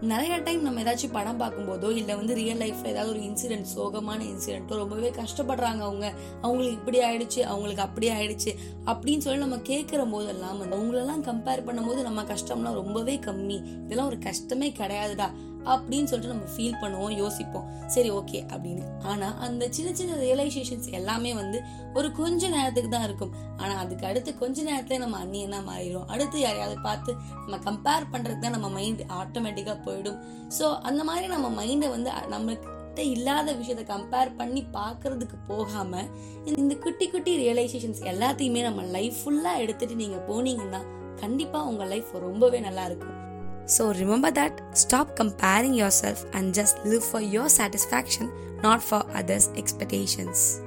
நிறைய டைம் நம்ம ஏதாச்சும் படம் பார்க்கும்போதோ இல்லை வந்து ரியல் லைஃப்ல ஏதாவது ஒரு இன்சிடென்ட் சோகமான இன்சிடென்ட்டோ ரொம்பவே கஷ்டப்படுறாங்க அவங்க. அவங்களுக்கு இப்படி ஆயிடுச்சு அவங்களுக்கு அப்படி ஆயிடுச்சு அப்படின்னு சொல்லி நம்ம கேட்குற போதெல்லாம் அவங்களெல்லாம் கம்பேர் பண்ணும்போது நம்ம கஷ்டம்லாம் ரொம்பவே கம்மி. இதெல்லாம் ஒரு கஷ்டமே கிடையாதுடா. அப்படின்னு சொல்லிட்டு நம்ம ஃபீல் பண்ணுவோம் யோசிப்போம். சரி ஓகே அப்படின்னு. ஆனால் அந்த சின்ன சின்ன ரியலைசேஷன்ஸ் எல்லாமே வந்து ஒரு கொஞ்ச நேரத்துக்கு தான் இருக்கும். ஆனால் அதுக்கு அடுத்து கொஞ்ச நேரத்துல நம்ம அந்நியனா மாறிடும் அடுத்து யாரையாவது பார்த்து நம்ம கம்பேர் பண்ணுறதுக்கு தான் நம்ம மைண்ட் ஆட்டோமேட்டிக்காக போயிடும். ஸோ அந்த மாதிரி நம்ம மைண்டை வந்து நம்மளுக்கு இல்லாத விஷயத்த கம்பேர் பண்ணி பார்க்கறதுக்கு போகாம இந்த குட்டி குட்டி ரியலைசேஷன்ஸ் எல்லாத்தையுமே நம்ம லைஃப் ஃபுல்லாக எடுத்துட்டு நீங்க போனீங்கன்னா கண்டிப்பா உங்க லைஃப் ரொம்பவே நல்லா இருக்கும். So remember that stop comparing yourself and just live for your satisfaction, not for others' expectations.